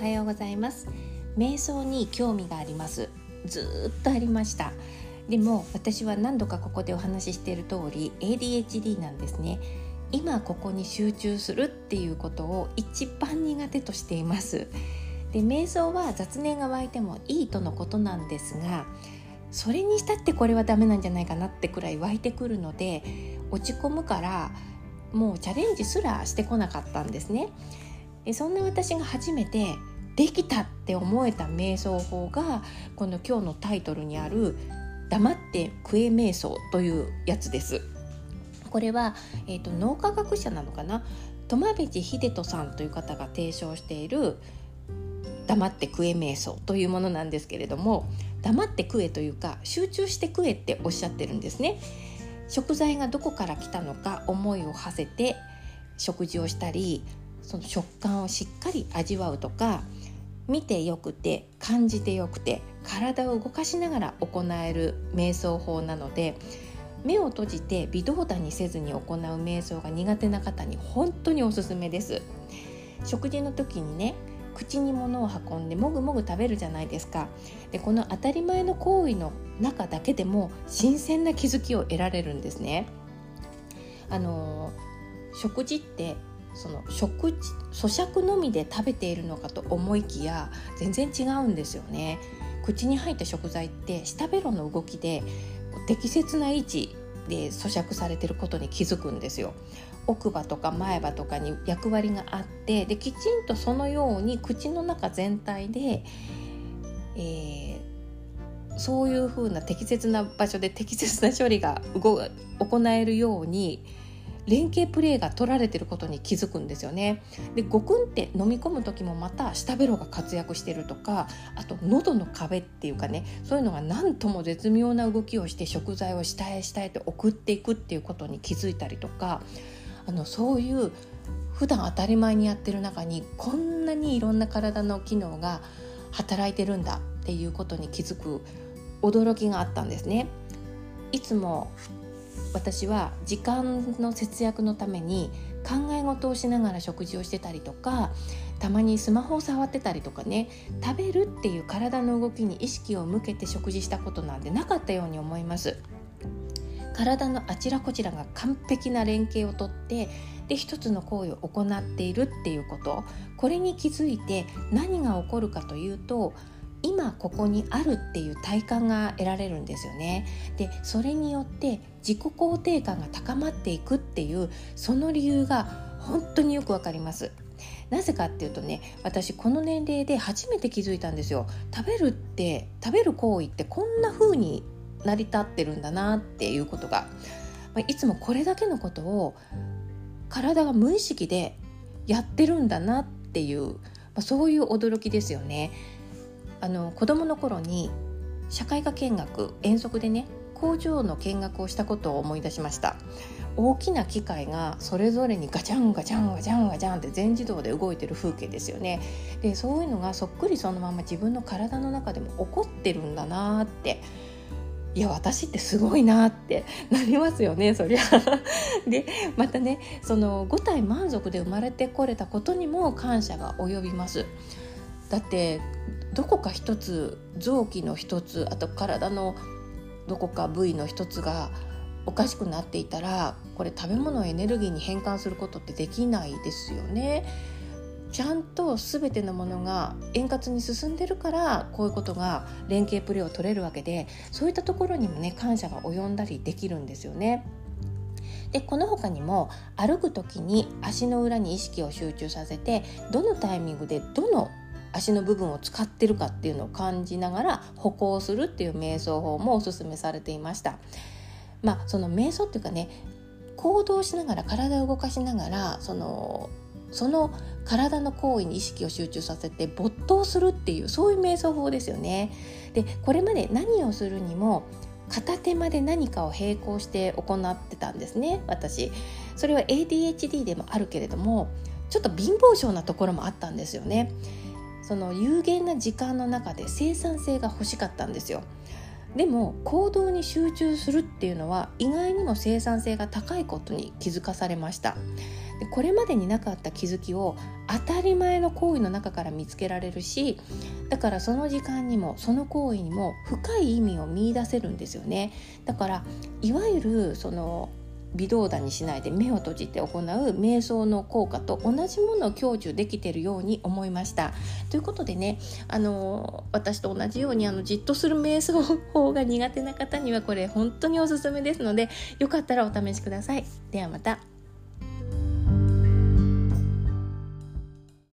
はようございます。瞑想に興味があります。ずっとありました。でも私は何度かここでお話ししている通り ADHD なんですね。今ここに集中するっていうことを一番苦手としています。で瞑想は雑念が湧いてもいいとのことなんですがそれにしたってこれはダメなんじゃないかなってくらい湧いてくるので落ち込むからもうチャレンジすらしてこなかったんですね。でそんな私が初めてできたって思えた瞑想法がこの今日のタイトルにある「黙って食え瞑想」というやつです。これは、えーと、脳科学者なのかな？苫部地秀人さんという方が提唱している「黙って食え瞑想」というものなんですけれども黙って食えというか集中して食えっておっしゃってるんですね。食材がどこから来たのか思いを馳せて食事をしたりその食感をしっかり味わうとか見てよくて感じてよくて体を動かしながら行える瞑想法なので目を閉じて微動だにせずに行う瞑想が苦手な方に本当におすすめです。食事の時にね口に物を運んでもぐもぐ食べるじゃないですか。でこの当たり前の行為の中だけでも新鮮な気づきを得られるんですね。あの食事ってその食咀嚼のみで食べているのかと思いきや全然違うんですよね。口に入った食材って舌ベロの動きで適切な位置で咀嚼されてることに気づくんですよ。奥歯とか前歯とかに役割があってできちんとそのように口の中全体で、えー、そういうふうな適切な場所で適切な処理が行えるように連携プレーが取られてることに気づくんですよね。でゴクンって飲み込む時もまた舌ベロが活躍してるとかあと喉の壁っていうかねそういうのが何とも絶妙な動きをして食材を下へ下へと送っていくっていうことに気づいたりとかあのそういう普段当たり前にやってる中にこんなにいろんな体の機能が働いてるんだっていうことに気づく驚きがあったんですね。いつも私は時間の節約のために考え事をしながら食事をしてたりとかたまにスマホを触ってたりとかね食べるっていう体の動きに意識を向けて食事したことなんてなかったように思います。体のあちらこちらが完璧な連携をとってで一つの行為を行っているっていうこと。これに気づいて何が起こるかというと今ここにあるっていう体感が得られるんですよね。でそれによって自己肯定感が高まっていくっていうその理由が本当によくわかります。なぜかっていうとね私この年齢で初めて気づいたんですよ。食べるって食べる行為ってこんな風に成り立ってるんだなっていうことがいつもこれだけのことを体が無意識でやってるんだなっていうそういう驚きですよね。あの子供の頃に社会科見学遠足でね工場の見学をしたことを思い出しました。大きな機械がそれぞれにガチャンガチャンガチャンガチャンって全自動で動いてる風景ですよね。でそういうのがそっくりそのまま自分の体の中でも起こってるんだなって。いや私ってすごいなって なりますよねそりゃ。でまたねその5体満足で生まれてこれたことにも感謝が及びます。だってどこか一つ臓器の一つあと体のどこか部位の一つがおかしくなっていたらこれ食べ物をエネルギーに変換することってできないですよね。ちゃんと全てのものが円滑に進んでるからこういうことが連携プレーを取れるわけでそういったところにもね感謝が及んだりできるんですよね。でこの他にも歩く時に足の裏に意識を集中させてどのタイミングでどの足の部分を使ってるかっていうのを感じながら歩行するっていう瞑想法もおすすめされていました。まあその瞑想っていうかね行動しながら体を動かしながらそのその体の行為に意識を集中させて没頭するっていうそういう瞑想法ですよね。でこれまで何をするにも片手間で何かを並行して行ってたんですね私それは ADHD でもあるけれどもちょっと貧乏症なところもあったんですよねその有限な時間の中で生産性が欲しかったんですよ。でも行動に集中するっていうのは意外にも生産性が高いことに気づかされました。でこれまでになかった気づきを当たり前の行為の中から見つけられるしだからその時間にもその行為にも深い意味を見いだせるんですよね。だからいわゆるその微動だにしないで目を閉じて行う瞑想の効果と同じものを享受できているように思いました。ということでねあの私と同じようにあのじっとする瞑想法が苦手な方にはこれ本当におすすめですのでよかったらお試しください。ではまた。